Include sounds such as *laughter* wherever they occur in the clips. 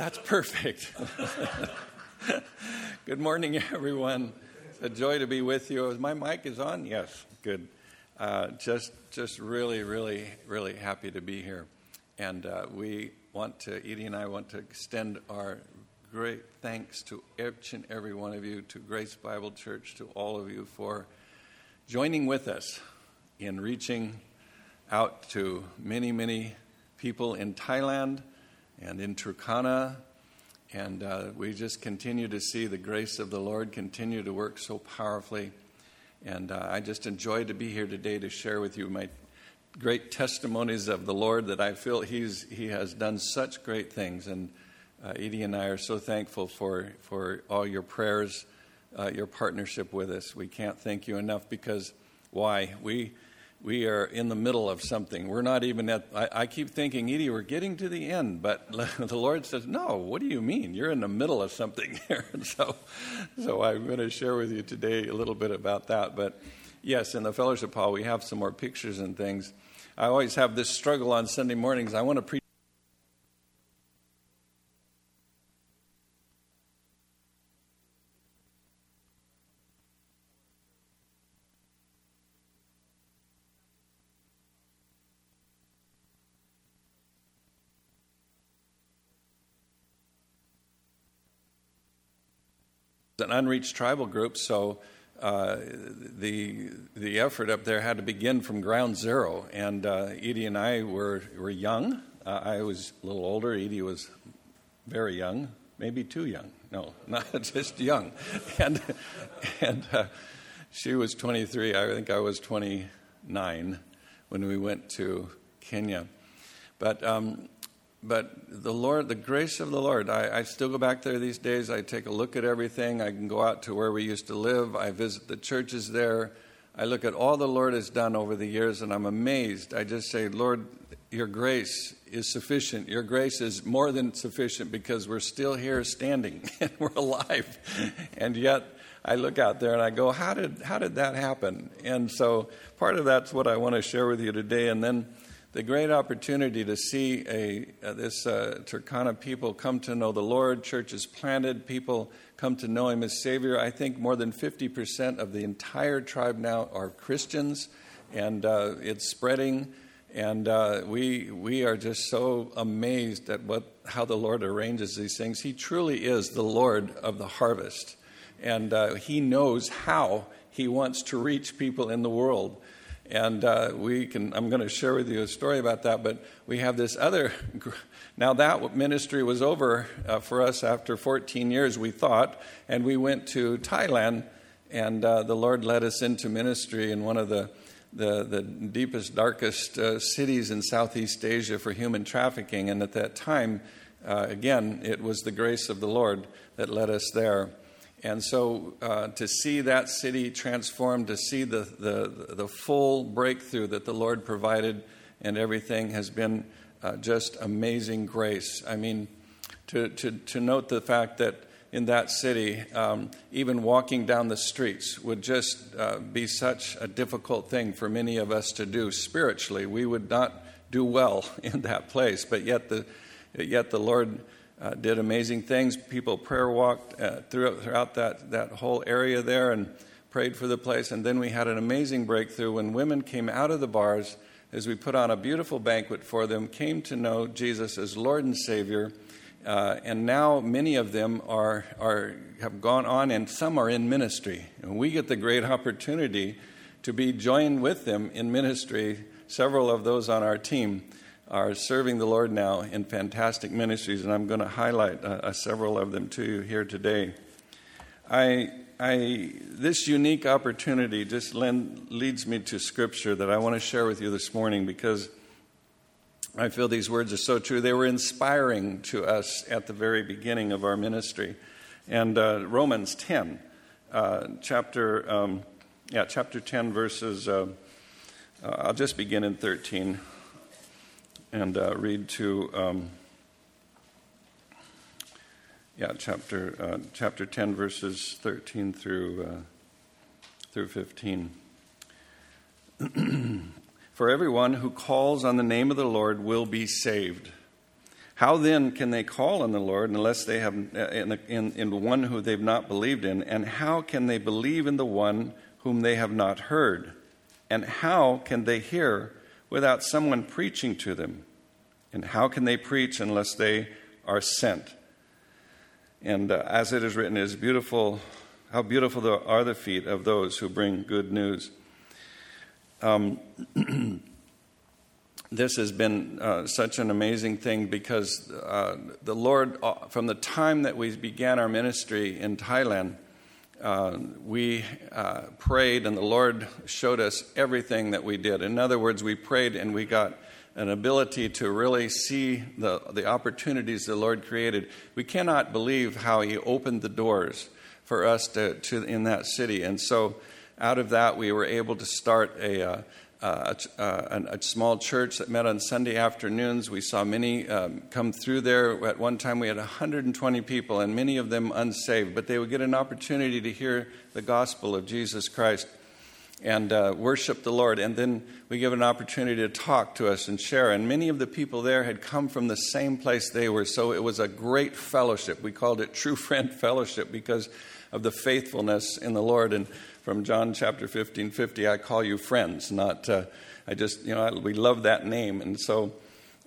That's perfect. *laughs* good morning, everyone. It's a joy to be with you. My mic is on? Yes, good. Uh, just, just really, really, really happy to be here. And uh, we want to, Edie and I want to extend our great thanks to each and every one of you, to Grace Bible Church, to all of you for joining with us in reaching out to many, many people in Thailand and in Turkana. And uh, we just continue to see the grace of the Lord continue to work so powerfully. And uh, I just enjoy to be here today to share with you my great testimonies of the Lord that I feel he's, He has done such great things. And uh, Edie and I are so thankful for, for all your prayers, uh, your partnership with us. We can't thank you enough because why? We we are in the middle of something. We're not even at, I, I, keep thinking, Edie, we're getting to the end. But *laughs* the Lord says, no, what do you mean? You're in the middle of something *laughs* here. *laughs* So, so I'm going to share with you today a little bit about that. But yes, in the fellowship hall, we have some more pictures and things. I always have this struggle on Sunday mornings. I want to preach an unreached tribal group, so uh, the the effort up there had to begin from ground zero. And uh, Edie and I were were young. Uh, I was a little older. Edie was very young, maybe too young. No, *laughs* not just young. And and uh, she was 23. I think I was 29 when we went to Kenya. But um, but the Lord, the grace of the Lord, I, I, still go back there these days. I take a look at everything. I can go out to where we used to live. I visit the churches there. I look at all the Lord has done over the years, and I'm amazed. I just say, Lord, your grace is sufficient. Your grace is more than sufficient because we're still here standing *laughs* and we're alive. And yet, I look out there and I go, how did, how did that happen? And so, part of that's what I want to share with you today. And then, the great opportunity to see a, uh, this uh, Turkana people come to know the Lord, churches planted, people come to know Him as Savior. I think more than 50% of the entire tribe now are Christians, and uh, it's spreading. And uh, we, we are just so amazed at what, how the Lord arranges these things. He truly is the Lord of the harvest, and uh, He knows how He wants to reach people in the world. And uh, we can, I'm going to share with you a story about that, but we have this other. *laughs* Now, that ministry was over uh, for us after 14 years, we thought, and we went to Thailand, and uh, the Lord led us into ministry in one of the, the, the deepest, darkest uh, cities in Southeast Asia for human trafficking. And at that time, uh, again, it was the grace of the Lord that led us there. And so uh, to see that city transformed, to see the, the, the full breakthrough that the Lord provided and everything has been uh, just amazing grace. I mean, to, to, to note the fact that in that city, um, even walking down the streets would just uh, be such a difficult thing for many of us to do spiritually. We would not do well *laughs* in that place, but yet the, yet the Lord uh, did amazing things. People prayer walked uh, throughout, throughout that, that whole area there and prayed for the place. And then we had an amazing breakthrough when women came out of the bars as we put on a beautiful banquet for them, came to know Jesus as Lord and Savior. Uh, and now many of them are, are, have gone on, and some are in ministry. And we get the great opportunity to be joined with them in ministry, several of those on our team are serving the Lord now in fantastic ministries, and I'm going to highlight uh, uh, several of them to you here today. I, I, this unique opportunity just lend, leads me to scripture that I want to share with you this morning because I feel these words are so true. They were inspiring to us at the very beginning of our ministry. And uh, Romans 10, uh, chapter, um, yeah, chapter 10, verses, uh, uh I'll just begin in 13 and uh, read to um, yeah chapter uh, chapter 10 verses 13 through uh, through 15 *clears throat* for everyone who calls on the name of the lord will be saved How then can they call on the Lord unless they have uh, in, the, in, in one who they've not believed in? And how can they believe in the one whom they have not heard? And how can they hear without someone preaching to them? And how can they preach unless they are sent? And uh, as it is written, it is beautiful. How beautiful are the feet of those who bring good news. Um, *clears throat* this has been uh, such an amazing thing because uh, the Lord, uh, from the time that we began our ministry in Thailand, uh, we uh, prayed and the Lord showed us everything that we did. In other words, we prayed and we got an ability to really see the, the opportunities the Lord created. We cannot believe how He opened the doors for us to, to in that city. And so, out of that, we were able to start a, uh, uh, a, a, small church that met on Sunday afternoons. We saw many um, come through there. At one time, we had 120 people, and many of them unsaved, but they would get an opportunity to hear the gospel of Jesus Christ and uh, worship the Lord. And then we give an opportunity to talk to us and share. And many of the people there had come from the same place they were, so it was a great fellowship. We called it True Friend *laughs* Fellowship because of the faithfulness in the Lord. And from John chapter 15 50, I call you friends, not, uh, I just, you know, I, we love that name. And so,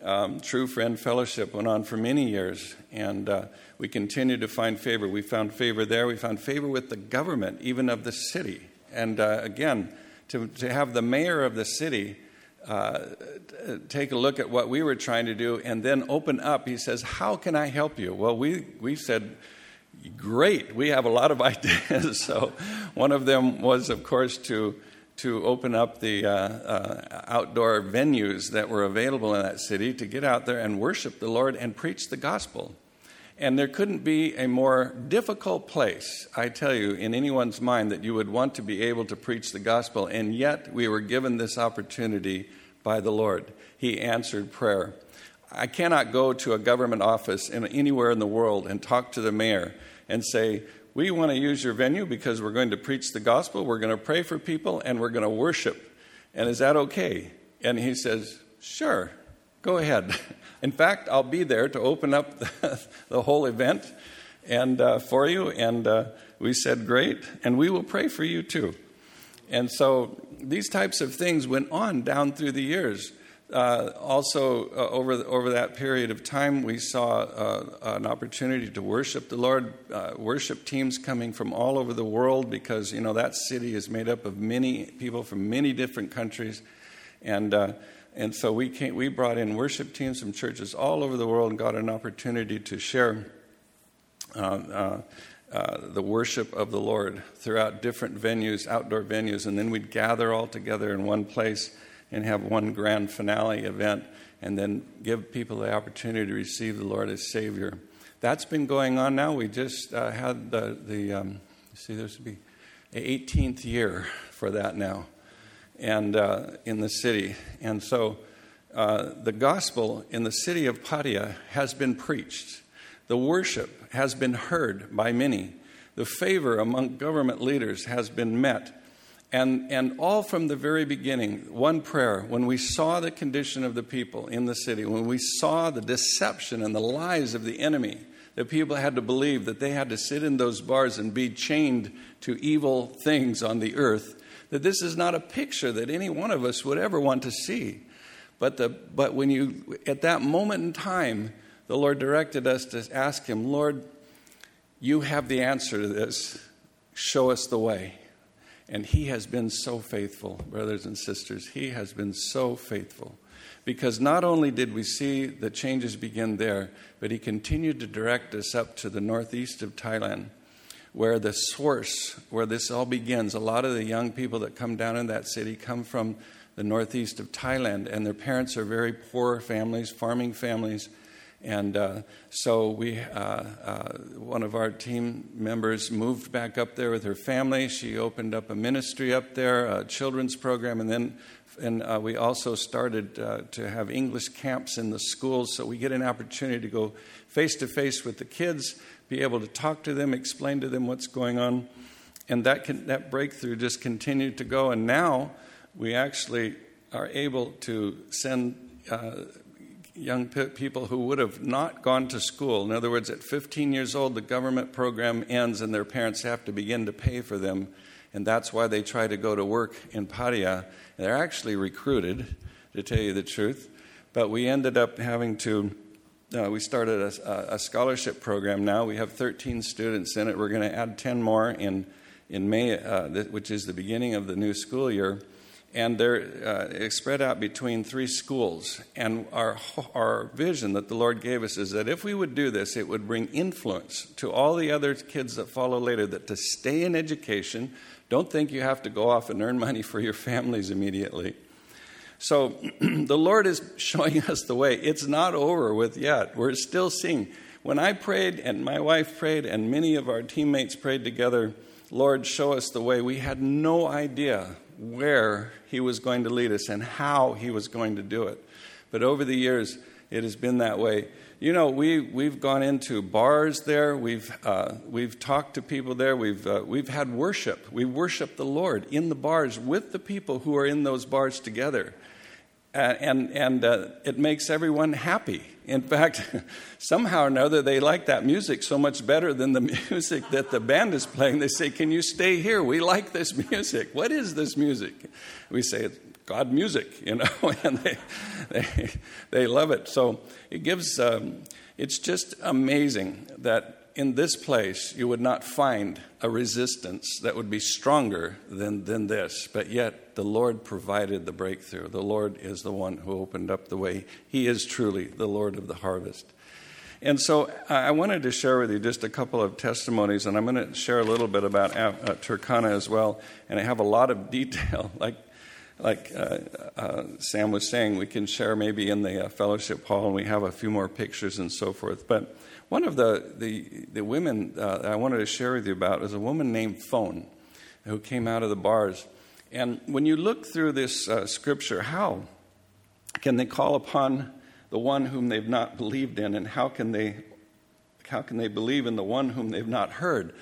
um, True Friend Fellowship went on for many years, and uh, we continued to find favor. We found favor there, we found favor with the government, even of the city. And uh, again, to, to have the mayor of the city uh, take a look at what we were trying to do and then open up. He says, How can I help you? Well, we, we said, great. We have a lot of *laughs* ideas. so, one of them was, of course, to to open up the uh, uh, outdoor venues that were available in that city to get out there and worship the Lord and preach the gospel. And there couldn't be a more difficult place, I tell you, in anyone's mind that you would want to be able to preach the gospel. And yet, we were given this opportunity by the Lord. He answered prayer. I cannot go to a government office in, anywhere in the world and talk to the mayor and say, We want to use your venue because we're going to preach the gospel, we're going to pray for people, and we're going to worship. And is that okay? And he says, Sure, go ahead. *laughs* In fact, I'll be there to open up the, *laughs* the whole event and uh, for you. And uh, we said, Great, and we will pray for you too. And so these types of things went on down through the years. Uh, also, uh, over, the, over that period of time, we saw uh, an opportunity to worship the Lord, uh, worship teams coming from all over the world because, you know, that city is made up of many people from many different countries. And, uh, and so we, came, we brought in worship teams from churches all over the world and got an opportunity to share uh, the worship of the Lord throughout different venues, outdoor venues. And then we'd gather all together in one place and have one grand finale event and then give people the opportunity to receive the Lord as Savior. That's been going on now. We just uh, had the, the um, see, this would be the 18th year for that now, and uh, in the city. And so uh, the gospel in the city of Pattaya has been preached. The worship has been heard by many. The favor among government leaders has been met and, and all from the very beginning, one prayer, when we saw the condition of the people in the city, when we saw the deception and the lies of the enemy, that people had to believe that they had to sit in those bars and be chained to evil things on the earth, that this is not a picture that any one of us would ever want to see. But, the, but when you, at that moment in time, the Lord directed us to ask Him, Lord, you have the answer to this. Show us the way. And he has been so faithful, brothers and sisters. He has been so faithful. Because not only did we see the changes begin there, but he continued to direct us up to the northeast of Thailand, where the source, where this all begins. A lot of the young people that come down in that city come from the northeast of Thailand, and their parents are very poor families, farming families and uh, so we, uh, uh, one of our team members moved back up there with her family. She opened up a ministry up there, a children's program, and then and uh, we also started uh, to have English camps in the schools. So we get an opportunity to go face to face with the kids, be able to talk to them, explain to them what's going on, and that can, that breakthrough just continued to go. And now we actually are able to send uh, young people who would have not gone to school. In other words, at 15 years old, the government program ends and their parents have to begin to pay for them. And that's why they try to go to work in Pattaya. They're actually recruited, to tell you the truth. But we ended up having to, uh, we started a, a, scholarship program now. We have 13 students in it. We're going to add 10 more in, in May, uh, which is the beginning of the new school year and they're uh, spread out between three schools. And our, our vision that the Lord gave us is that if we would do this, it would bring influence to all the other kids that follow later, that to stay in education, don't think you have to go off and earn money for your families immediately. So *clears throat* the Lord is showing us the way. It's not over with yet. We're still seeing. When I prayed, and my wife prayed, and many of our teammates prayed together, Lord, show us the way. We had no idea where he was going to lead us and how he was going to do it. But over the years, it has been that way. You know, we, we've gone into bars there, we've, uh, we've talked to people there, we've, uh, we've had worship. We worship the Lord in the bars with the people who are in those bars together. Uh, and and uh, it makes everyone happy. In fact, *laughs* somehow or another, they like that music so much better than the *laughs* music that the band is playing. They say, Can you stay here? We like this *laughs* music. What is this music? We say, It's God music, you know, and they, they, they love it. So it gives, um, it's just amazing that in this place you would not find a resistance that would be stronger than, than this. But yet the Lord provided the breakthrough. The Lord is the one who opened up the way. He is truly the Lord of the harvest. And so I wanted to share with you just a couple of testimonies, and I'm going to share a little bit about uh, Turkana as well. And I have a lot of *laughs* detail, like like uh, uh, Sam was saying, we can share maybe in the uh, fellowship hall, and we have a few more pictures and so forth. But one of the, the, the women uh, I wanted to share with you about is a woman named Phone who came out of the bars. And when you look through this uh, scripture, how can they call upon the one whom they've not believed in, and how can they, how can they believe in the one whom they've not heard?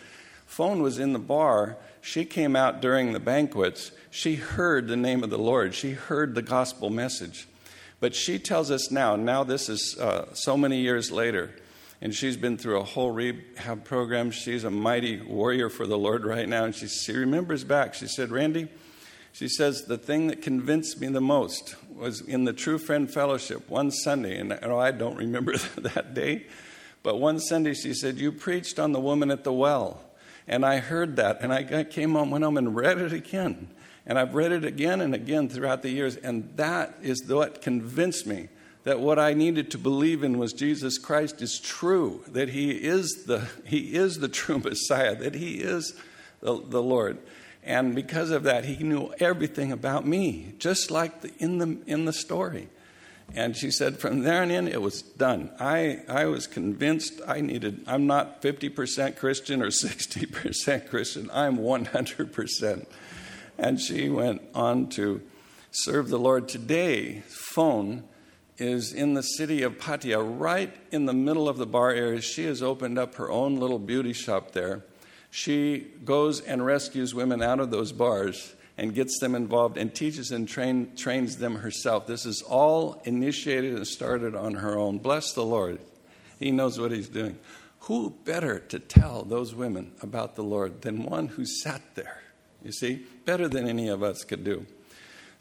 Phone was in the bar. She came out during the banquets. She heard the name of the Lord. She heard the gospel message. But she tells us now, now this is uh, so many years later, and she's been through a whole rehab program. She's a mighty warrior for the Lord right now. And she, she remembers back. She said, Randy, she says, the thing that convinced me the most was in the True Friend Fellowship one Sunday. And know, oh, I don't remember *laughs* that day, but one Sunday she said, You preached on the woman at the well. And I heard that. And I came home, went home and read it again. And I've read it again and again throughout the years. And that is what convinced me that what I needed to believe in was Jesus Christ is true, that He is the, he is the true *laughs* Messiah, that He is the, the Lord. And because of that, He knew everything about me, just like the, in, the, in the story. And she said, from there on in, it was done. I, I was convinced I needed, I'm not 50% Christian or *laughs* 60% Christian, I'm 100%. And she went on to serve the Lord. Today, phone is in the city of Pattaya, right in the middle of the bar area. She has opened up her own little beauty shop there. She goes and rescues women out of those bars and gets them involved and teaches and train, trains them herself. This is all initiated and started on her own. Bless the Lord. He knows what he's doing. Who better to tell those women about the Lord than one who sat there? You see, better than any of us could do.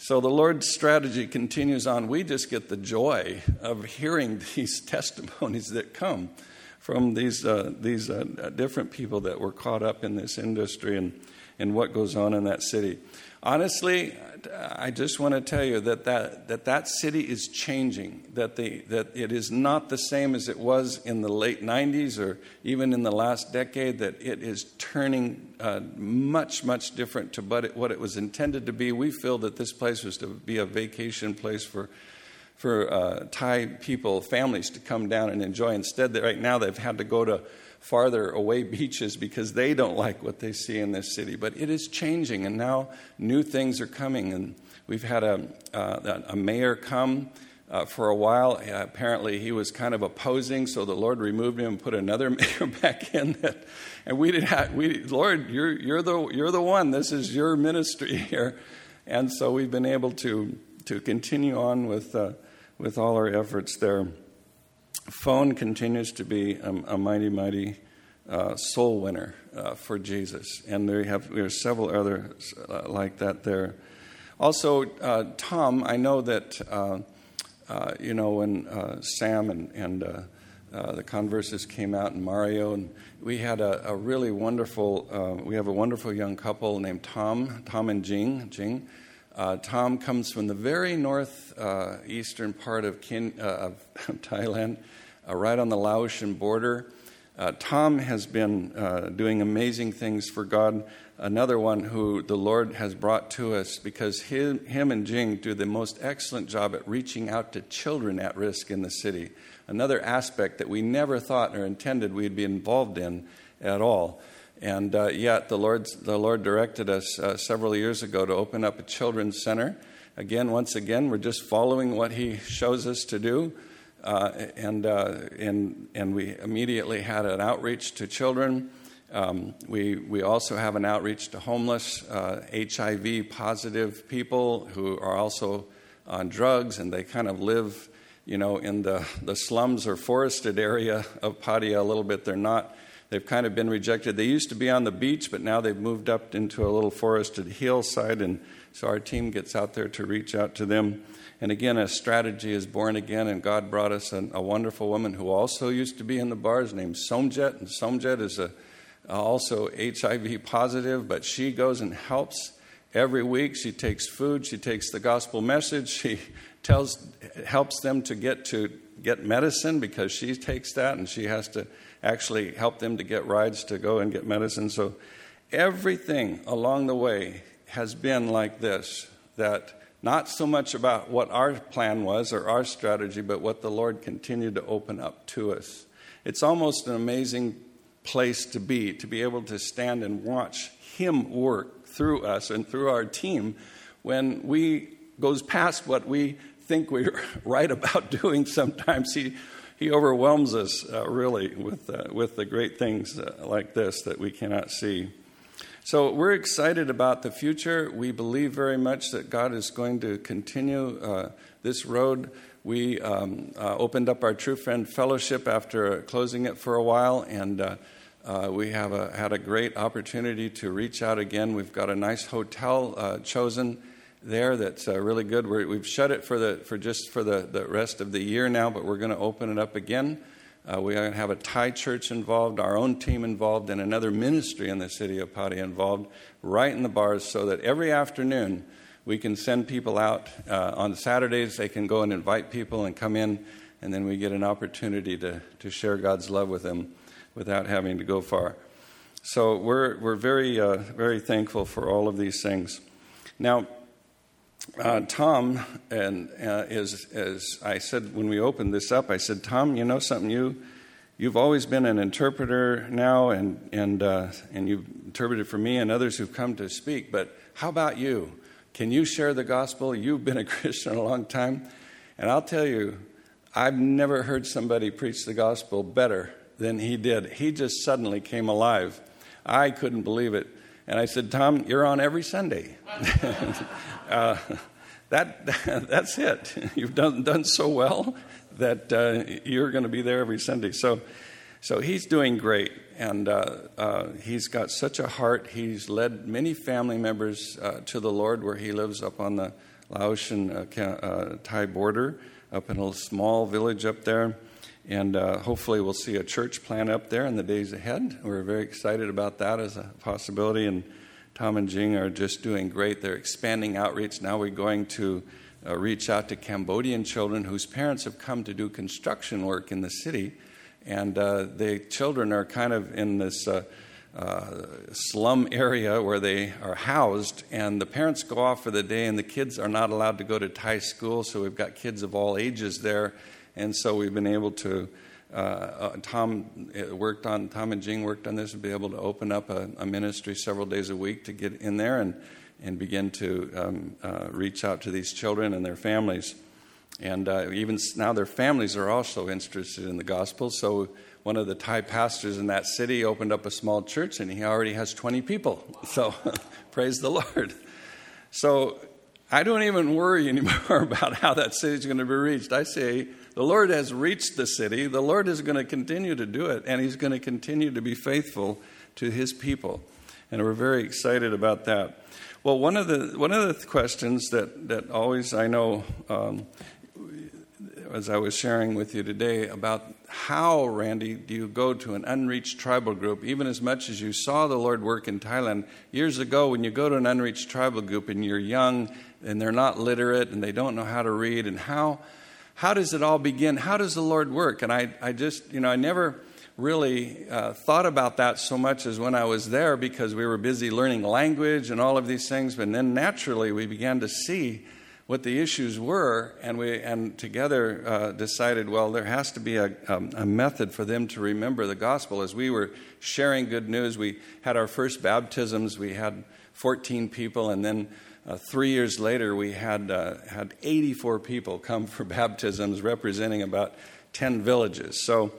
So the Lord's strategy continues on. We just get the joy of hearing *laughs* these testimonies that come from these, uh, these uh, different people that were caught up in this industry and, and what goes on in that city. Honestly, I just want to tell you that that, that, that city is changing, that, the, that it is not the same as it was in the late 90s or even in the last decade, that it is turning uh, much, much different to what it, what it was intended to be. We feel that this place was to be a vacation place for, for uh, Thai people, families to come down and enjoy. Instead, right now they've had to go to farther away *laughs* beaches because they don't like what they see in this city. But it is changing, and now new things are coming. And we've had a, uh, a mayor come. Uh, for a while, uh, apparently he was kind of opposing, so the Lord removed him and put another *laughs* mayor back in. That, and we did have, we, Lord, you're, you're, the, you're the one. This is your ministry *laughs* here. And so we've been able to, to continue on with, uh, with all our efforts there. Phone continues to be a, a mighty, mighty uh, soul winner uh, for Jesus, and there have there are several others uh, like that there. Also, uh, Tom, I know that uh, uh, you know when Sam and and the Converses came out and Mario, and we had a, a really wonderful. we have a wonderful young couple named Tom, Tom and Jing. Jing. Tom comes from the very northeastern part of, Kin, *laughs* of Thailand, right on the Laotian border. Uh, Tom has been uh, doing amazing things for God. Another one who the Lord has brought to us because him, him and Jing do the most excellent job at reaching out to children at risk in the city. Another aspect that we never thought or intended we'd be involved in at all. And uh, yet, the, Lord's, the Lord directed us uh, several years ago to open up a children's center. Again, once again, we're just following what He shows us to do. Uh, and, uh, and, and we immediately had an outreach to children. Um, we, we also have an outreach to homeless, uh, HIV positive people who are also on drugs and they kind of live, you know, in the, the slums or forested area of Pattaya a little bit. They're not, they've kind of been rejected. They used to be on the beach, but now they've moved up into a little forested hillside, and so our team gets out there to reach out to them. And again, a strategy is born again, and God brought us a, a wonderful woman who also used to be in the bars named Somjet. And Somjet is a, also HIV positive, but she goes and helps every week. She takes food, she takes the gospel message, she *laughs* tells, helps them to get to get medicine because she takes that and she has to actually help them to get rides to go and get medicine. So everything along the way has been like this that not so much about what our plan was or our strategy, but what the Lord continued to open up to us. It's almost an amazing place to be, to be able to stand and watch Him work through us and through our team when we goes past what we think we're *laughs* right about doing sometimes. He, he overwhelms us uh, really with, uh, with the great things uh, like this that we cannot see. So we're excited about the future. We believe very much that God is going to continue uh, this road. We um, uh, opened up our True Friend Fellowship after closing it for a while, and uh, we have a, had a great opportunity to reach out again. We've got a nice hotel uh, chosen there that's uh, really good. we have shut it for the for just for the, the rest of the year now, but we're going to open it up again. Uh, we are gonna have a Thai church involved, our own team involved, and another ministry in the city of Pattaya involved, right in the bars, so that every afternoon we can send people out. Uh, on Saturdays, they can go and invite people and come in, and then we get an opportunity to, to share God's love with them without having to go far. So we're, we're very, uh, very thankful for all of these things. Now, uh, Tom, and uh, as, as I said when we opened this up, I said, Tom, you know something? You, you've always been an interpreter now, and, and, uh, and you've interpreted for me and others who've come to speak, but how about you? Can you share the gospel? You've been a *laughs* Christian a long time. And I'll tell you, I've never heard somebody preach the gospel better than he did. He just suddenly came alive. I couldn't believe it. And I said, Tom, you're on every Sunday. *laughs* uh, that, *laughs* that's it. *laughs* You've done, done so well that uh, you're going to be there every Sunday. So, so he's doing great, and uh, uh, he's got such a heart. He's led many family members uh, to the Lord where he lives up on the Laotian uh, Thai border, up in a small village up there. And hopefully, we'll see a church plant up there in the days ahead. We're very excited about that as a possibility. And Tom and Jing are just doing great. They're expanding outreach. Now we're going to uh, reach out to Cambodian children whose parents have come to do construction work in the city. And uh, the children are kind of in this uh, uh, slum area where they are housed, and the parents go off for the day, and the kids are not allowed to go to Thai school. So we've got kids of all ages there. And so we've been able to uh, uh, Tom uh, worked on Tom and Jing worked on this and be able to open up a, a, ministry several days a week to get in there and and begin to um, uh, reach out to these children and their families. And uh, even now, their families are also interested in the gospel. So one of the Thai pastors in that city opened up a small church, and he already has 20 people. So *laughs* praise the Lord. So I don't even worry *laughs* anymore about how that city is going to be reached. I say, the Lord has reached the city. The Lord is going to continue to do it, and He's going to continue to be faithful to His people. And we're very excited about that. Well, one of the one of the questions that that always I know, um, as I was sharing with you today about how, Randy, do you go to an unreached tribal group, even as much as you saw the Lord work in Thailand years ago? When you go to an unreached tribal group and you're young and they're not literate and they don't know how to read, and how how does it all begin? How does the Lord work? And I, I just, you know, I never really uh, thought about that so much as when I was there because we were busy learning language and all of these things. But then naturally we began to see what the issues were, and we and together uh, decided, well, there has to be a, um, a method for them to remember the gospel. As we were sharing good news, we had our first baptisms. We had 14 people, and then uh, three years later, we had, uh, had 84 people come for *laughs* baptisms, representing about 10 villages. So,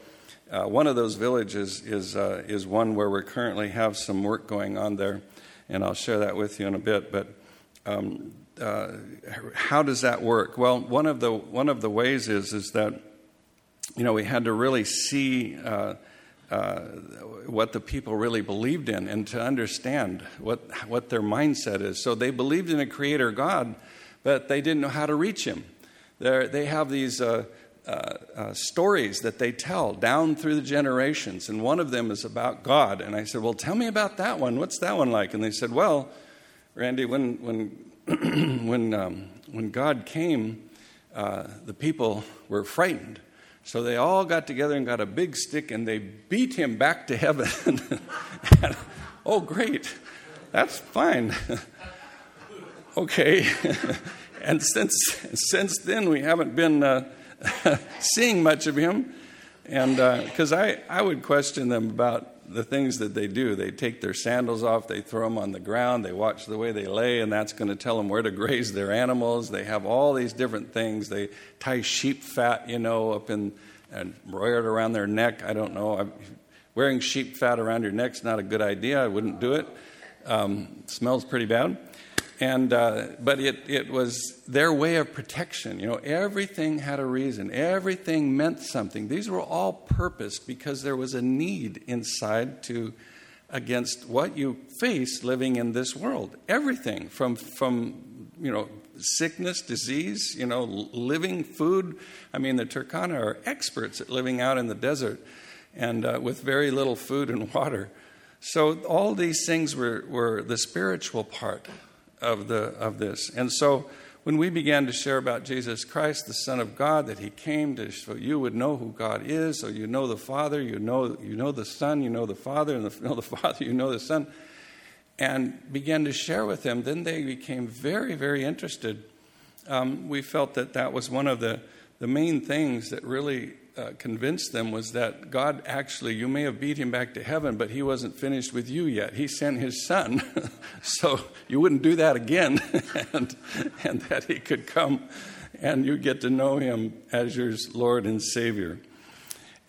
uh, one of those villages is, uh, is one where we currently have some work going on there, and I'll share that with you in a bit. But um, uh, how does that work? Well, one of the, one of the ways is, is that you know, we had to really see uh, what the people really believed in and to understand what, what their mindset is. So they believed in a creator God, but they didn't know how to reach him. They're, they have these uh, uh, uh, stories that they tell down through the generations, and one of them is about God. And I said, Well, tell me about that one. What's that one like? And they said, Well, Randy, when, when, *clears throat* when, um, when God came, uh, the people were frightened so they all got together and got a big stick and they beat him back to heaven. and, *laughs* oh, great. That's fine. *laughs* okay. *laughs* and since, since then, we haven't been uh, seeing much of him. And because uh, I, I would question them about the things that they do. They take their sandals off, they throw them on the ground, they watch the way they lay, and that's going to tell them where to graze their animals. They have all these different things. They tie sheep fat, you know, up in and wear it around their neck. I don't know. I'm, wearing sheep fat around your neck's not a good idea. I wouldn't do it. Um, smells pretty bad. And, uh, but it, it was their way of protection. You know, everything had a reason, everything meant something. These were all purposed because there was a need inside to against what you face living in this world. Everything from, from you know, sickness, disease, you know, living food. I mean, the Turkana are experts at living out in the desert and uh, with very little food and *laughs* water. So all these things were, were the spiritual part of, the, of this. And so when we began to share about Jesus Christ, the Son of God, that He came to so you would know who God is, so you know the Father, you know, you know the Son, you know the Father, and the, *laughs* know the Father, you know the Son, and began to share with them, then they became very, very interested. Um, we felt that that was one of the, the main things that really uh, convinced them was that God actually, you may have beat him back to heaven, but he wasn't finished with you yet. He sent his son, *laughs* so you wouldn't do that again, *laughs* and, and that he could come and you get to know him as your Lord and Savior.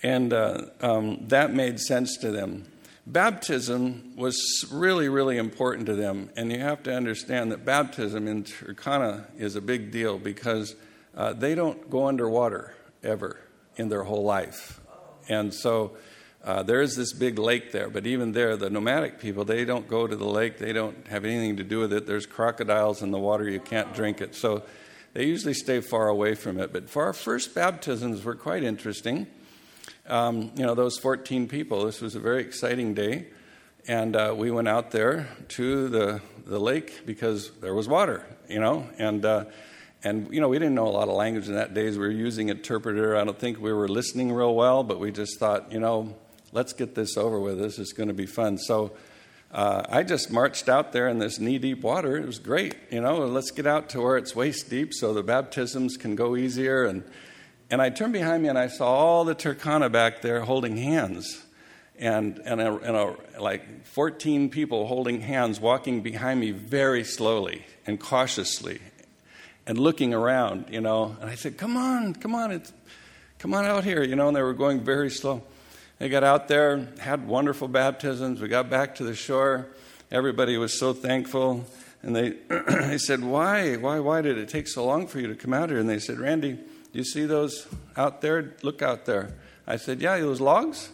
And uh, um, that made sense to them. Baptism was really, really important to them, and you have to understand that baptism in Turkana is a big deal because uh, they don't go underwater ever in their whole life. And so uh, there is this big lake there, but even there, the nomadic people, they don't go to the lake, they don't have anything to do with it. There's crocodiles in the water, you can't drink it. So they usually stay far away from it. But for our first baptisms were quite interesting. Um, you know, those 14 people, this was a very exciting day. And uh, we went out there to the, the lake because there was water, you know, and uh, and you know we didn't know a lot of language in that days. We were using interpreter. I don't think we were listening real well but we just thought you know let's get this over with. This is going to be fun. So uh, i just marched out there in this knee deep water. It was great you know let's get out to where it's waist deep so the baptisms can go easier. And and i turned behind me and i saw all the turkana back there holding hands. And, and, a, and a, like 14 people holding hands walking behind me very slowly and cautiously and looking around, you know. And I said, Come on, come on, it's, come on out here, you know. And they were going very slow. They got out there, had wonderful baptisms. We got back to the shore. Everybody was so thankful. And they, *clears throat* they said, why? why? Why did it take so long for you to come out here? And they said, Randy, do you see those out there? Look out there. I said, yeah, those logs?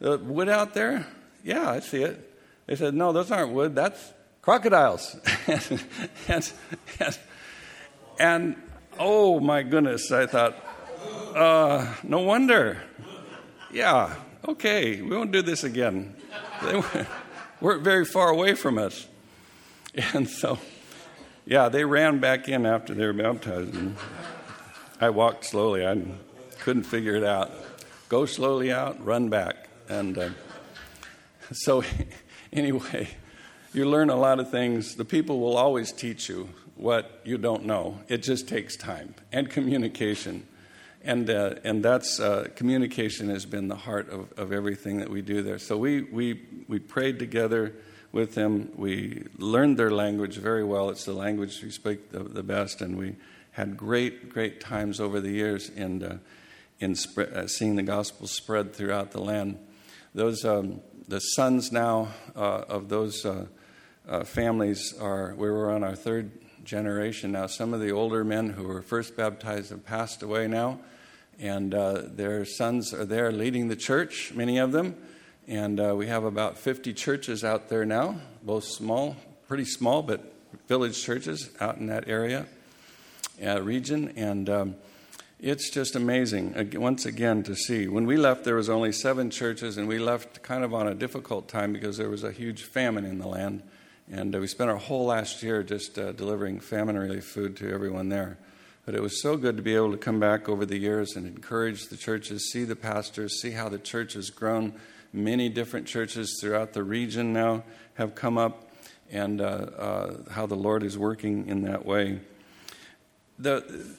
The wood out there? Yeah, I see it. They said, no, those aren't wood. That's crocodiles. and, and, and, and, oh my goodness, I thought, uh, no wonder. Yeah, okay, we won't do this again. They *laughs* weren't very far away from us. *laughs* And so, yeah, they ran back in after they were baptized. I walked slowly. I couldn't figure it out. Go slowly out, run back. And uh, *laughs* so, anyway, you learn a lot of things. The people will always teach you what you don't know. It just takes time and communication. And, uh, and that's uh, communication has been the heart of, of everything that we do there. So we, we, we prayed together with them. We learned their language very well. It's the language we speak the, the best, and we had great, great times over the years in, uh, in uh, seeing the gospel spread throughout the land. Those, um, the sons now uh, of those uh, families are, we were on our third generation now. Some of the older men who were first baptized have passed away now, and uh, their sons are there leading the church, many of them. And uh, we have about 50 churches out there now, both small, pretty small, but village churches out in that area, uh, region. And um, it's just amazing, once again, to see. When we left, there was only seven churches, and we left kind of on a difficult time because there was a huge famine in the land. And uh, we spent our whole last year just uh, delivering famine relief food to everyone there. But it was so good to be able to come back over the years and encourage the churches, see the pastors, see how the church has grown Many different churches throughout the region now have come up, and uh, uh, how the Lord is working in that way. The,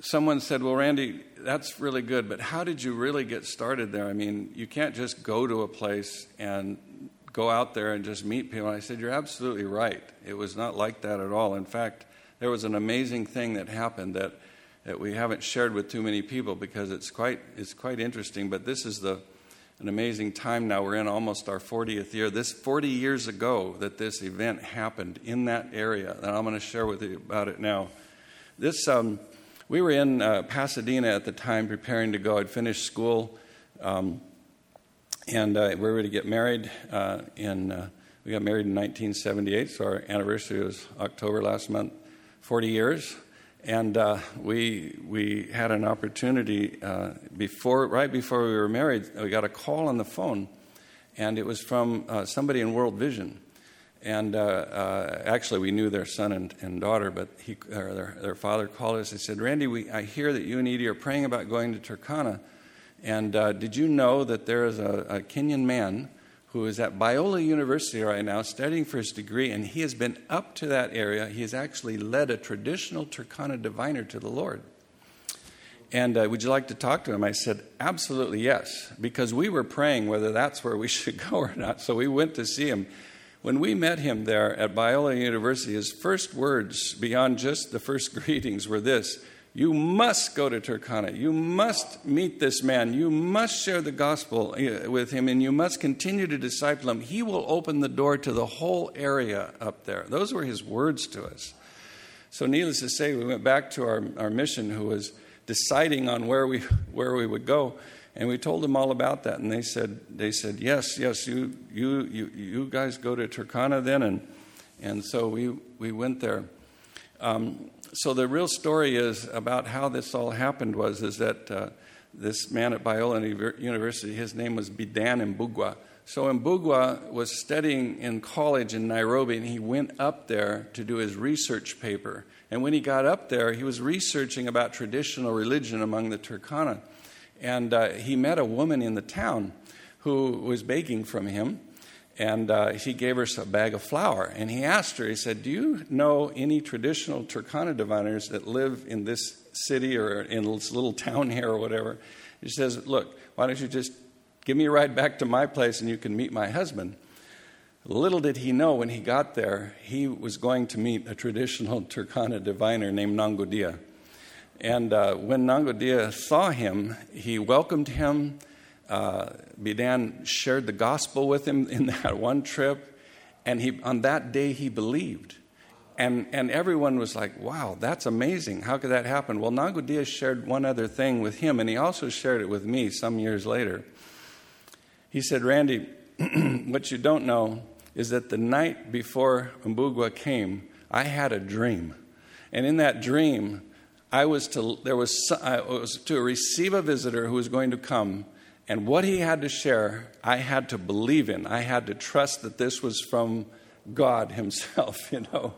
someone said, Well, Randy, that's really good, but how did you really get started there? I mean, you can't just go to a place and go out there and just meet people. And I said, You're absolutely right. It was not like that at all. In fact, there was an amazing thing that happened that, that we haven't shared with too many people because it's quite, it's quite interesting. But this is the, an amazing time now. We're in almost our 40th year. This 40 years ago that this event happened in that area, and I'm going to share with you about it now. This, um, we were in uh, Pasadena at the time, preparing to go. I'd finished school, um, and uh, we were to get married. Uh, in uh, we got married in 1978, so our anniversary was October last month. 40 years. And uh, we, we had an opportunity uh, before, right before we were married, we got a call on the phone, and it was from uh, somebody in World Vision. And uh, uh, actually, we knew their son and, and daughter, but he, their, their father called us and said, Randy, we, I hear that you and Edie are praying about going to Turkana. And uh, did you know that there is a, a Kenyan man who is at Biola University right now studying for his degree, and he has been up to that area. He has actually led a traditional Turkana diviner to the Lord. And uh, would you like to talk to him? I said, absolutely yes, because we were praying whether that's where we *laughs* should go or not. So we went to see him. When we met him there at Biola University, his first words, beyond just the first *laughs* greetings, were this you must go to Turkana. You must meet this man. You must share the gospel uh, with him, and you must continue to disciple him. He will open the door to the whole area up there. Those were his words to us. So, needless to say, we went back to our, our mission, who was deciding on where we, *laughs* where we would go. And we told them all about that, and they said, they said yes, yes, you, you, you, you guys go to Turkana then. And, and so we, we went there. Um, so the real story is about how this all happened was is that uh, this man at Biola University, his name was Bidan Mbugua. So Mbugua was studying in college in Nairobi, and he went up there to do his research paper. And when he got up there, he was researching about traditional religion among the Turkana. And uh, he met a woman in the town who was begging from him and uh, he gave her a bag of flour. And he asked her, he said, Do you know any traditional Turkana diviners that live in this city or in this little town here or whatever? She says, Look, why don't you just give me a ride back to my place and you can meet my husband? Little did he know when he got there, he was going to meet a traditional *laughs* Turkana diviner named Nangodia. And uh, when Nangodia saw him, he welcomed him uh, Bidan shared the gospel with him in *laughs* that one trip, and he, on that day he believed. and, and everyone was like, wow, that's amazing. How could that happen? Well, Nangodia shared one other thing with him, and he also shared it with me some years later. He said, Randy, *clears throat* what you don't know is that the night before Mbugua came, I had a dream. And in that dream, I was to, there was, I was to receive a visitor who was going to come, and what he had to share, I had to believe in. I had to trust that this was from God Himself, *laughs* you know.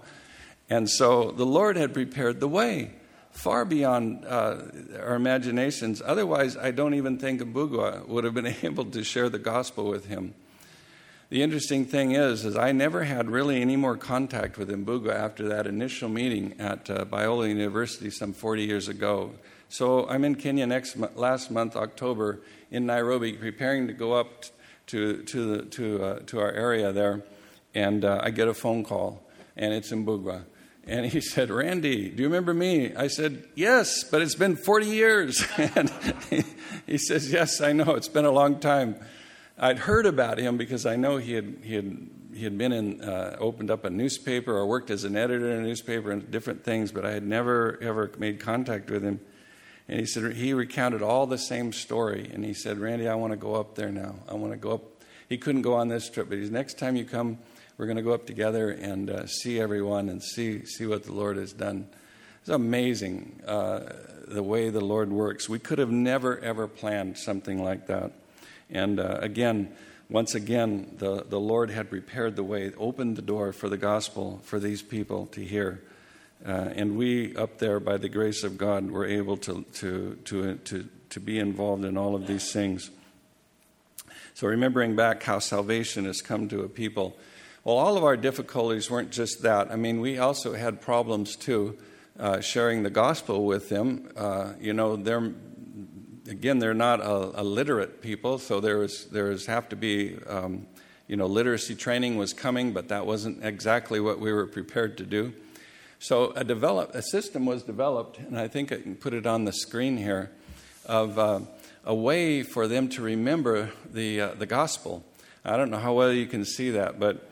And so the Lord had prepared the way far beyond uh, our imaginations. Otherwise, I don't even think Mbugua would have been *laughs* able to share the gospel with him. The interesting thing is, is I never had really any more contact with Mbugua after that initial meeting at uh, Biola University some 40 years ago. So I'm in Kenya next last month, October, in Nairobi, preparing to go up to to to uh, to our area there, and uh, I get a phone call, and it's Mbugua. And he *laughs* said, Randy, do you remember me? I said, Yes, but it's been 40 years. *laughs* and he, he says, Yes, I know. It's been a long time. I'd heard about him because I know he had, he had, he had been in, uh, opened up a newspaper or worked as an editor in a newspaper and different things, but I had never, ever made contact with him. And he said, he recounted all the same story. And he said, Randy, I want to go up there now. I want to go up. He couldn't go on this trip, but he's next time you come, we're going to go up together and uh, see everyone and see, see what the Lord has done. It's amazing uh, the way the Lord works. We could have never, ever planned something like that. And uh, again, once again, the, the Lord had prepared the way, opened the door for the gospel for these people to hear. Uh, and we, up there, by the grace of God, were able to, to, to, to, to be involved in all of these things. So, remembering back how salvation has come to a people well, all of our difficulties weren't just that. I mean, we also had problems too, uh, sharing the gospel with them. Uh, you know, they're again, they're not a, a, literate people, so there was there was have to be. Um, you know, literacy training was coming, but that wasn't exactly what we were prepared to do. So a develop a system was developed, and I think I can put it on the screen here, of uh, a way for them to remember the uh, the gospel. I don't know how well you can see that, but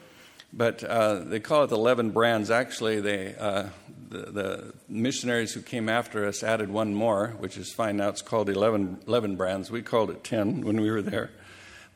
but uh, they call it the leaven brands. Actually, they, uh, the, the, missionaries who came after us added one more, which is fine now. It's called 11, 11 brands. We called it 10 when we were there.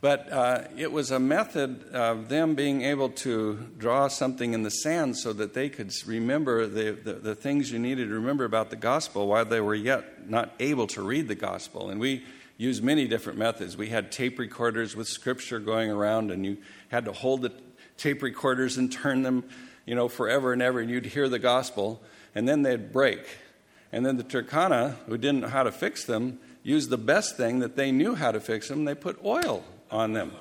But uh, it was a method of them being able to draw something in the sand so that they could remember the, the, the things you needed to remember about the gospel while they were yet not able to read the gospel. And we used many different methods. We had tape recorders with scripture going around, and you had to hold the tape recorders and turn them, you know, forever and ever, and you'd hear the gospel, and then they'd break. And then the Turkana, who didn't know how to fix them, used the best thing that they knew how to fix them. They put oil on them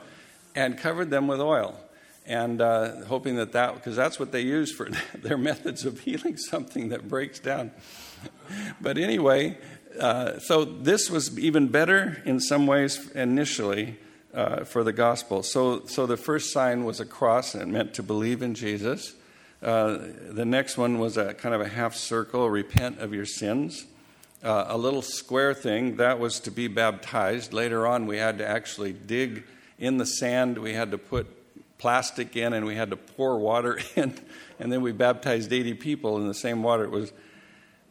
and covered them with oil. And uh, hoping that that, because that's what they use for *laughs* their methods of healing something that breaks down. but anyway, uh, so this was even better in some ways initially uh, for the gospel. So, so the first sign was a cross, and it meant to believe in Jesus. Uh, the next one was a kind of a half circle, repent of your sins. Uh, a little square thing, that was to be baptized. Later on, we had to actually dig in the sand. We had to put plastic in and we had to pour water *laughs* in. And then we baptized 80 people in the same water. It was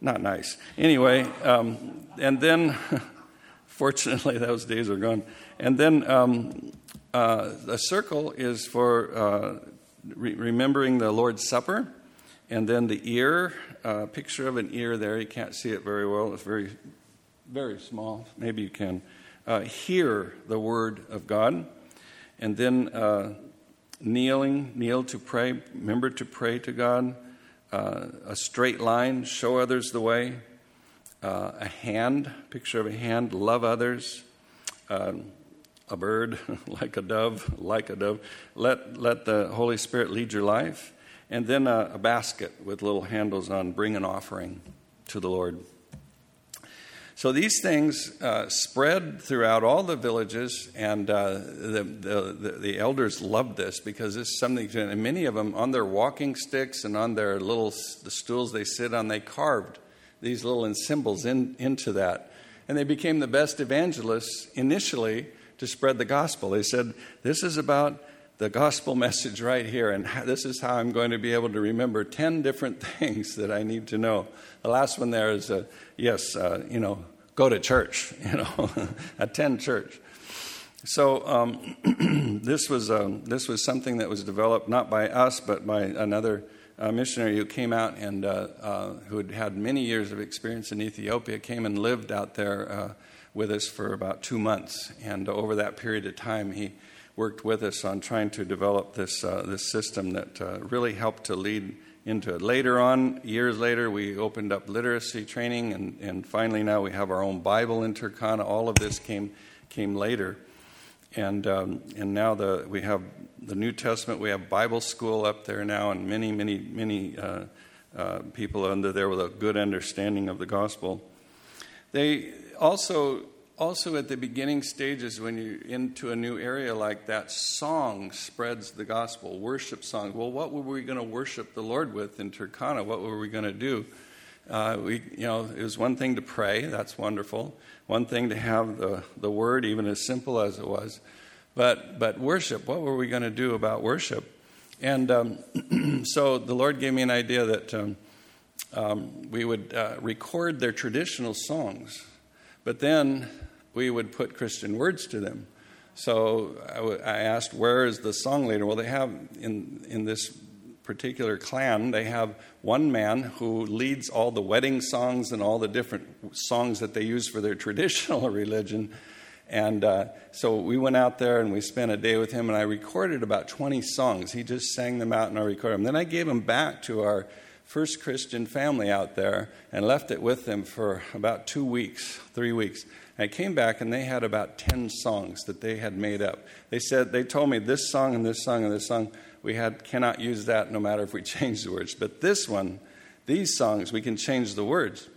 not nice. Anyway, um, and then, *laughs* fortunately, *laughs* those days are gone. And then um, uh, the circle is for uh, re- remembering the Lord's Supper. And then the ear, uh, picture of an ear there. You can't see it very well. It's very, very small. Maybe you can. Uh, hear the word of God. And then uh, kneeling, kneel to pray. Remember to pray to God. Uh, a straight line, show others the way. a hand, picture of a hand, love others. Um, a bird, *laughs* like a dove, like a dove. Let, let the Holy Spirit lead your life. And then a, a basket with little handles on, bring an offering to the Lord. So these things uh, spread throughout all the villages, and uh, the, the, the, elders loved this because it's something, and many of them on their walking sticks and on their little the stools they sit on, they carved these little symbols in, into that. And they became the best evangelists initially to spread the gospel. They said, This is about the gospel *laughs* message right here, and *laughs* this is how I'm going to be able to remember 10 different *laughs* things that I need to know. The last one there is, uh, yes, uh, you know, go to church, you know, attend church. So um, *clears throat* this was um, this was something that was developed not by us, but by another uh, missionary who came out and uh, uh, who had had many years of experience in Ethiopia. Came and lived out there uh, with us for about two months, and over that period of time, he worked with us on trying to develop this, uh, this system that uh, really helped to lead into it. Later on, years later, we opened up literacy training, and, and finally now we have our own Bible in Turkana. All of this came, came later. And, um, and now the, we have the New Testament, we have Bible school up there now, and many, many, many uh, uh people under there with a good understanding of the gospel. They also also at the beginning stages when you're into a new area like that song spreads the gospel worship song well what were we going to worship the lord with in turkana what were we going to do uh, we, you know, it was one thing to pray, that's wonderful. One thing to have the, the word, even as simple as it was. But, but worship, what were we going to do about worship? And um, *clears throat* so the Lord gave me an idea that um, um, we would uh, record their traditional songs, but then we would put Christian words to them. So I, w- I asked, where is the song leader? Well, they have in, in this particular clan, they have one man who leads all the wedding songs and all the different songs that they use for their *laughs* traditional religion. And uh, so we went out there and we spent a day with him, and I recorded about 20 songs. He just sang them out, and I recorded them. Then I gave them back to our first Christian family out there and left it with them for about two weeks, three weeks. I came back and they had about 10 songs that they had made up. They said, they told me this song and this song and this song, we had, cannot use that no matter if we *laughs* change the words. But this one, these songs, we can change the words.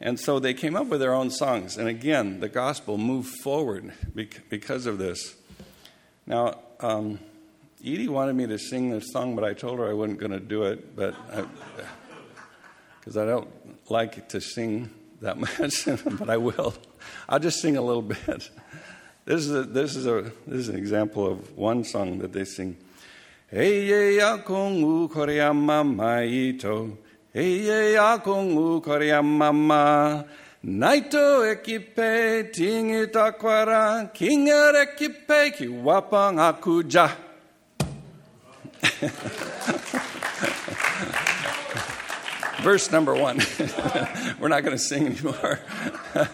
And so they came up with their own songs. And again, the gospel moved forward because of this. Now, um, Edie wanted me to sing this song, but I told her I wasn't going to do it, but because I, don't like to sing that *laughs* much, but I will. I'll just sing a little *laughs* bit. This is a, this is a this is an example of one song that they sing. Eye ya kong u korea mama ito. Eye ya kong u korea mama. Naito ekipe tingi takwara. Kinger ekipe ki wapang akuja. *laughs* Verse number one. *laughs* We're not going to sing anymore. *laughs*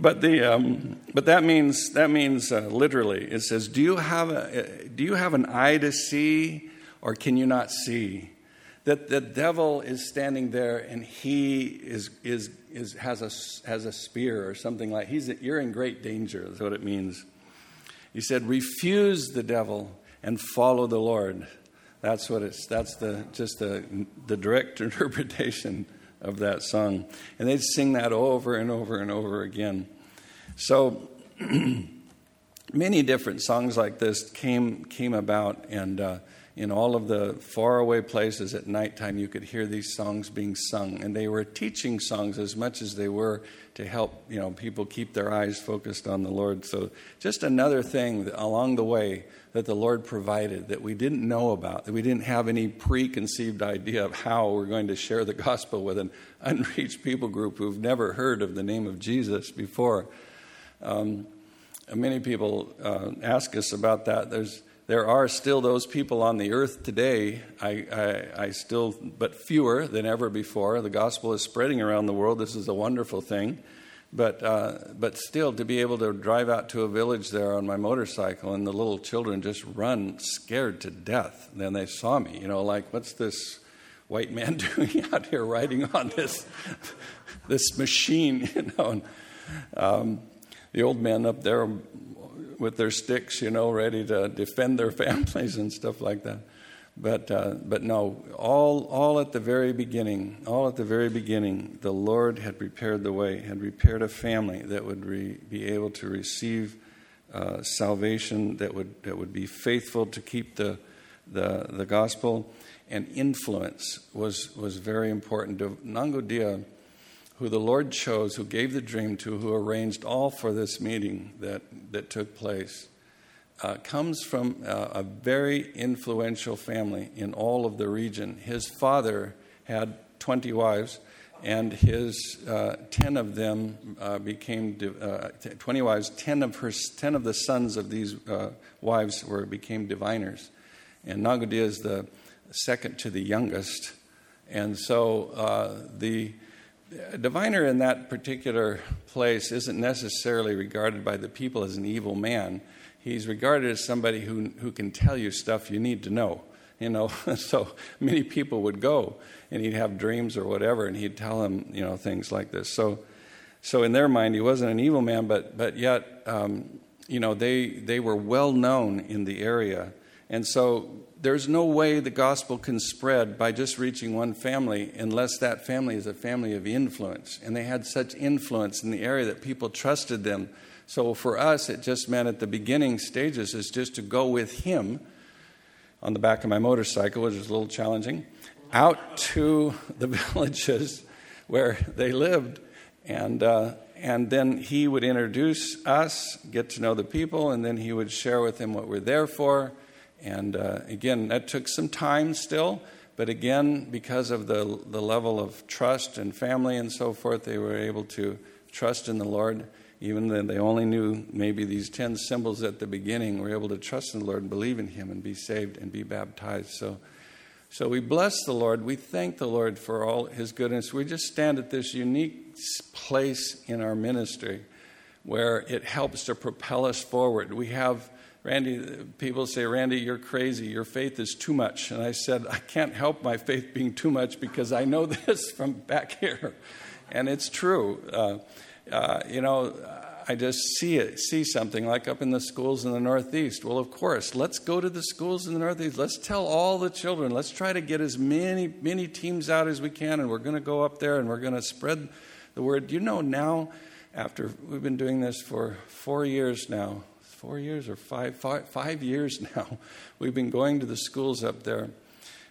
but the um, but that means that means uh, literally it says do you have a do you have an eye to see or can you not see that the devil is standing there and he is is is has a has a spear or something like he's you're in great danger is what it means he said refuse the devil and follow the lord that's what it's that's the just the the direct *laughs* interpretation of that song. And they'd sing that over and over and over again. So *clears throat* many different songs like this came came about, and uh, in all of the faraway places at nighttime, you could hear these songs being sung, and they were teaching songs as much as they were to help you know people keep their eyes focused on the Lord. So just another thing along the way that the Lord provided that we didn't know about, that we didn't have any preconceived idea of how we're going to share the gospel with an unreached people group who've never heard of the name of Jesus before. Um, many people uh, ask us about that. There's, there are still those people on the earth today. I, I, I still, but fewer than ever before. The gospel is spreading around the world. This is a wonderful thing. But, uh, but still, to be able to drive out to a village there on my motorcycle and the little children just run scared to death. And then they saw me, you know, like, what's this white man *laughs* doing out here riding on this, this machine, *laughs* you know? And, um, the old men up there with their sticks, you know, ready to defend their *laughs* families and stuff like that. But, uh, but no, all, all at the very beginning, all at the very beginning, the Lord had prepared the way, had prepared a family that would re, be able to receive uh, salvation, that would, that would be faithful to keep the, the, the gospel, and influence was, was very important. Nangodia, who the Lord chose, who gave the dream to, who arranged all for this meeting that, that took place, uh, comes from uh, a very influential family in all of the region. His father had 20 wives, and his uh, 10 of them uh, became uh, 20 wives. 10 of her 10 of the sons of these wives were became diviners, and Nangodia is the second to the youngest, and so the diviner in that particular place isn't necessarily regarded by the people as an evil man. He's regarded as somebody who, who can tell you stuff you need to know. You know, *laughs* so many people would go and he'd have dreams or whatever, and he'd tell them, you know, things like this. So, so in their mind, he wasn't an evil man, but but yet, um, you know, they they were well known in the area, and so there's no way the gospel can spread by just reaching one family unless that family is a family of influence. And they had such influence in the area that people trusted them. So for us, it just meant at the beginning stages is just to go with him on the back of my motorcycle, which was a little challenging, out to the *laughs* villages where they lived. And, uh, and then he would introduce us, get to know the people, and then he would share with them what we're there for and uh, again, that took some time still, but again, because of the, the level of trust and family and so forth, they were able to trust in the Lord. Even though they only knew maybe these 10 symbols at the beginning, were able to trust in the Lord and believe in Him and be saved and be baptized. So, so we bless the Lord. We thank the Lord for all His goodness. We just stand at this unique place in our ministry where it helps to propel us forward. We have Randy, people say, Randy, you're crazy. Your faith is too much. And I said, I can't help my faith being too much because I know *laughs* this from back here. And it's true. Uh, uh, you know, I just see it, see something like up in the schools in the Northeast. Well, of course, let's go to the schools in the Northeast. Let's tell all the children. Let's try to get as many, many teams out as we can. And we're going to go up there and we're going to spread the word. You know, now, after we've been doing this for four years now, four years or five, five, five years *laughs* now. We've been going to the schools up there,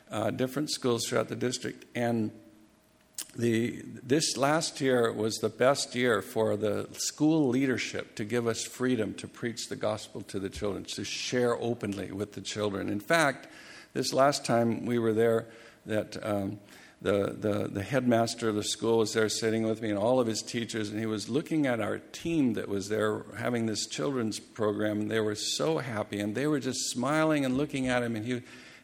uh, different schools throughout the district, and the, this last year was the best year for the school leadership to give us freedom to preach the gospel to the children, to share openly with the children. In fact, this last time we were there, that um, the, the, the headmaster of the school was there sitting with me and all of his teachers, and he was looking at our team that was there having this children's program, and they were so happy, and they were just smiling and looking at him, and he,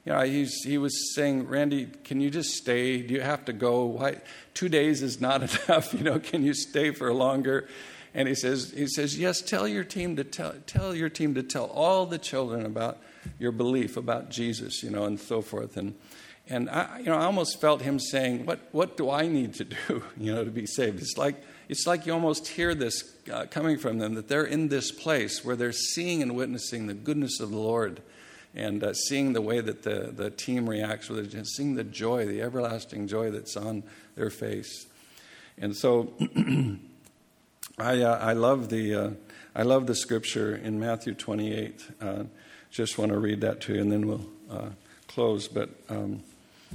you know, he's, he was saying, Randy, can you just stay? Do you have to go? Why? Two days is not *laughs* enough. You know, can you stay for longer? And he says, he says, yes. Tell your team to tell, tell your team to tell all the children about your belief about Jesus. You know, and so forth. And and I, you know, I almost felt him saying, "What, what do I need to do, *laughs* you know, to be saved?" It's like it's like you almost hear this uh, coming from them that they're in this place where they're seeing and witnessing the goodness of the Lord, and uh, seeing the way that the the team reacts with it, seeing the joy, the everlasting joy that's on their face, and so *clears throat* I uh, I love the uh, I love the scripture in Matthew 28. Uh, just want to read that to you, and then we'll uh, close, but. Um,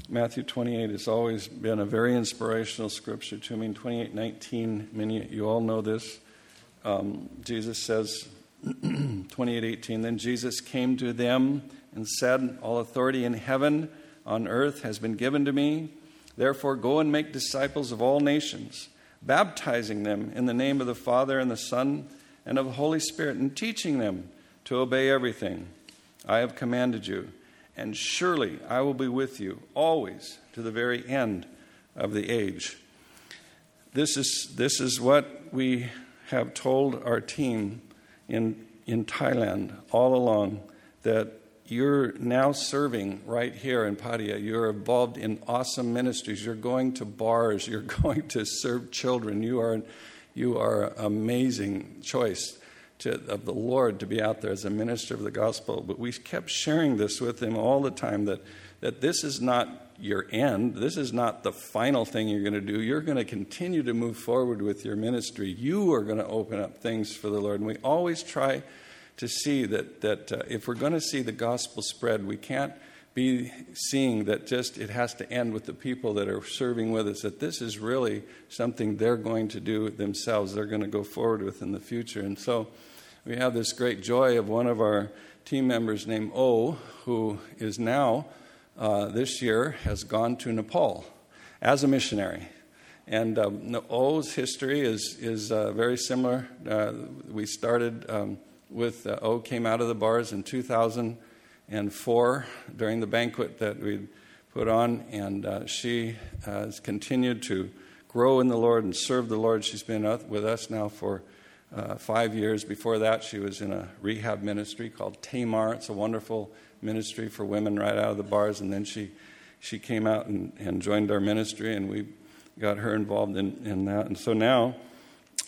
Matthew 28 has always been a very inspirational scripture to me. In 28 19, many you all know this. Um, Jesus says, *clears throat* 28 18, then Jesus came to them and said, All authority in heaven, on earth has been given to me. Therefore, go and make disciples of all nations, baptizing them in the name of the Father and the Son and of the Holy Spirit, and teaching them to obey everything I have commanded you and surely I will be with you always to the very end of the age. This is, this is what we have told our team in, in Thailand all along that you're now serving right here in Pattaya. You're involved in awesome ministries. You're going to bars. *laughs* You're going to serve children. You are, you are an amazing choice to, of the Lord to be out there as a minister of the gospel. But we kept sharing this with him all the time that, that this is not your end. This is not the final thing you're going to do. You're going to continue to move forward with your ministry. You are going to open up things for the Lord. And we always try to see that, that uh, if we're going to see the gospel spread, we can't be seeing that just it has to end with the people that are serving with us, that this is really something they're going to do themselves, they're going to go forward with in the future. And so we have this great joy of one of our team members named O, who is now, uh, this year, has gone to Nepal as a missionary. And um, O's history is, is uh, very similar. Uh, we started um, with uh, O came out of the bars in 2004 during the banquet that we put on, and uh, she has continued to grow in the Lord and serve the Lord. She's been with us now for uh, five years. Before that, she was in a rehab ministry called Tamar. It's a wonderful ministry for women right out of the bars. And then she, she came out and, and joined our ministry, and we got her involved in, in that. And so now,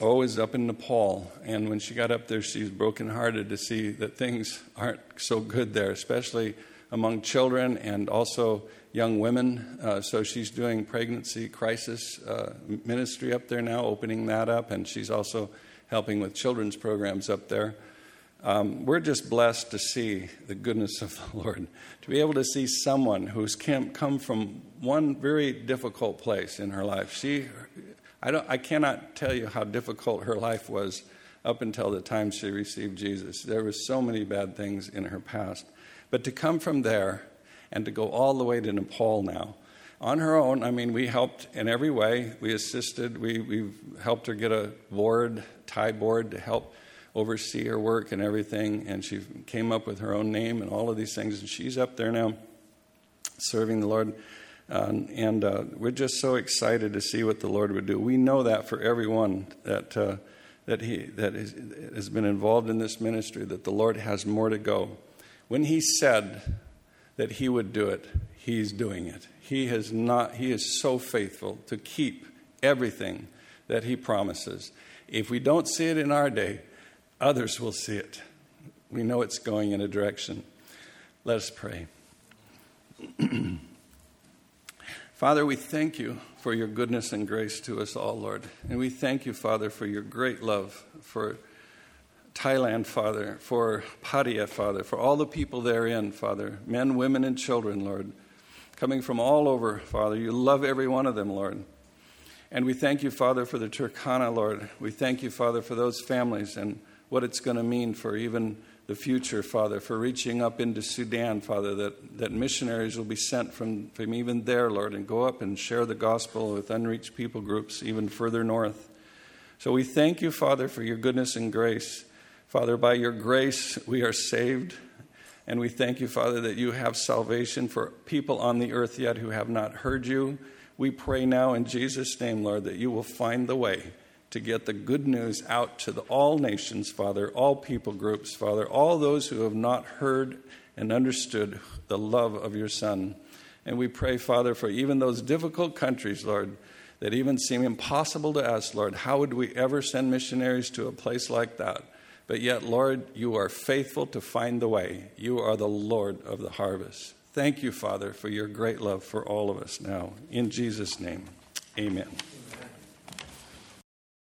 O is up in Nepal. And when she got up there, she's brokenhearted to see that things aren't so good there, especially among children and also young women. Uh, so she's doing pregnancy crisis uh, ministry up there now, opening that up. And she's also helping with children's programs up there. Um, we're just blessed to see the goodness of the Lord, to be able to see someone who's come from one very difficult place in her life. She, I, don't, I cannot tell you how difficult her life was up until the time she received Jesus. There were so many bad things in her past. But to come from there and to go all the way to Nepal now, on her own, I mean, we helped in every way. We assisted, we, we helped her get a board, Thai board, to help oversee her work and everything. And she came up with her own name and all of these things. And she's up there now serving the Lord. Uh, and uh, we're just so excited to see what the Lord would do. We know that for everyone that, uh, that, he, that is, has been involved in this ministry, that the Lord has more to go. When He said that He would do it, He's doing it. He, has not, he is so faithful to keep everything that He promises. If we don't see it in our day, others will see it. We know it's going in a direction. Let us pray. *clears throat* Father, we thank you for your goodness and grace to us all, Lord. And we thank you, Father, for your great love for Thailand, Father, for Pattaya, Father, for all the people therein, Father, men, women, and children, Lord, coming from all over, Father. You love every one of them, Lord. And we thank you, Father, for the Turkana, Lord. We thank you, Father, for those families and what it's going to mean for even the future, Father, for reaching up into Sudan, Father, that, that missionaries will be sent from, from even there, Lord, and go up and share the gospel with unreached people groups even further north. So we thank you, Father, for your goodness and grace. Father, by your grace, we are saved. And we thank you, Father, that you have salvation for people on the earth yet who have not heard you. We pray now in Jesus' name, Lord, that you will find the way to get the good news out to the, all nations, Father, all people groups, Father, all those who have not heard and understood the love of your Son. And we pray, Father, for even those difficult countries, Lord, that even seem impossible to us, Lord. How would we ever send missionaries to a place like that? But yet, Lord, you are faithful to find the way. You are the Lord of the harvest. Thank you, Father, for your great love for all of us now. In Jesus' name, amen.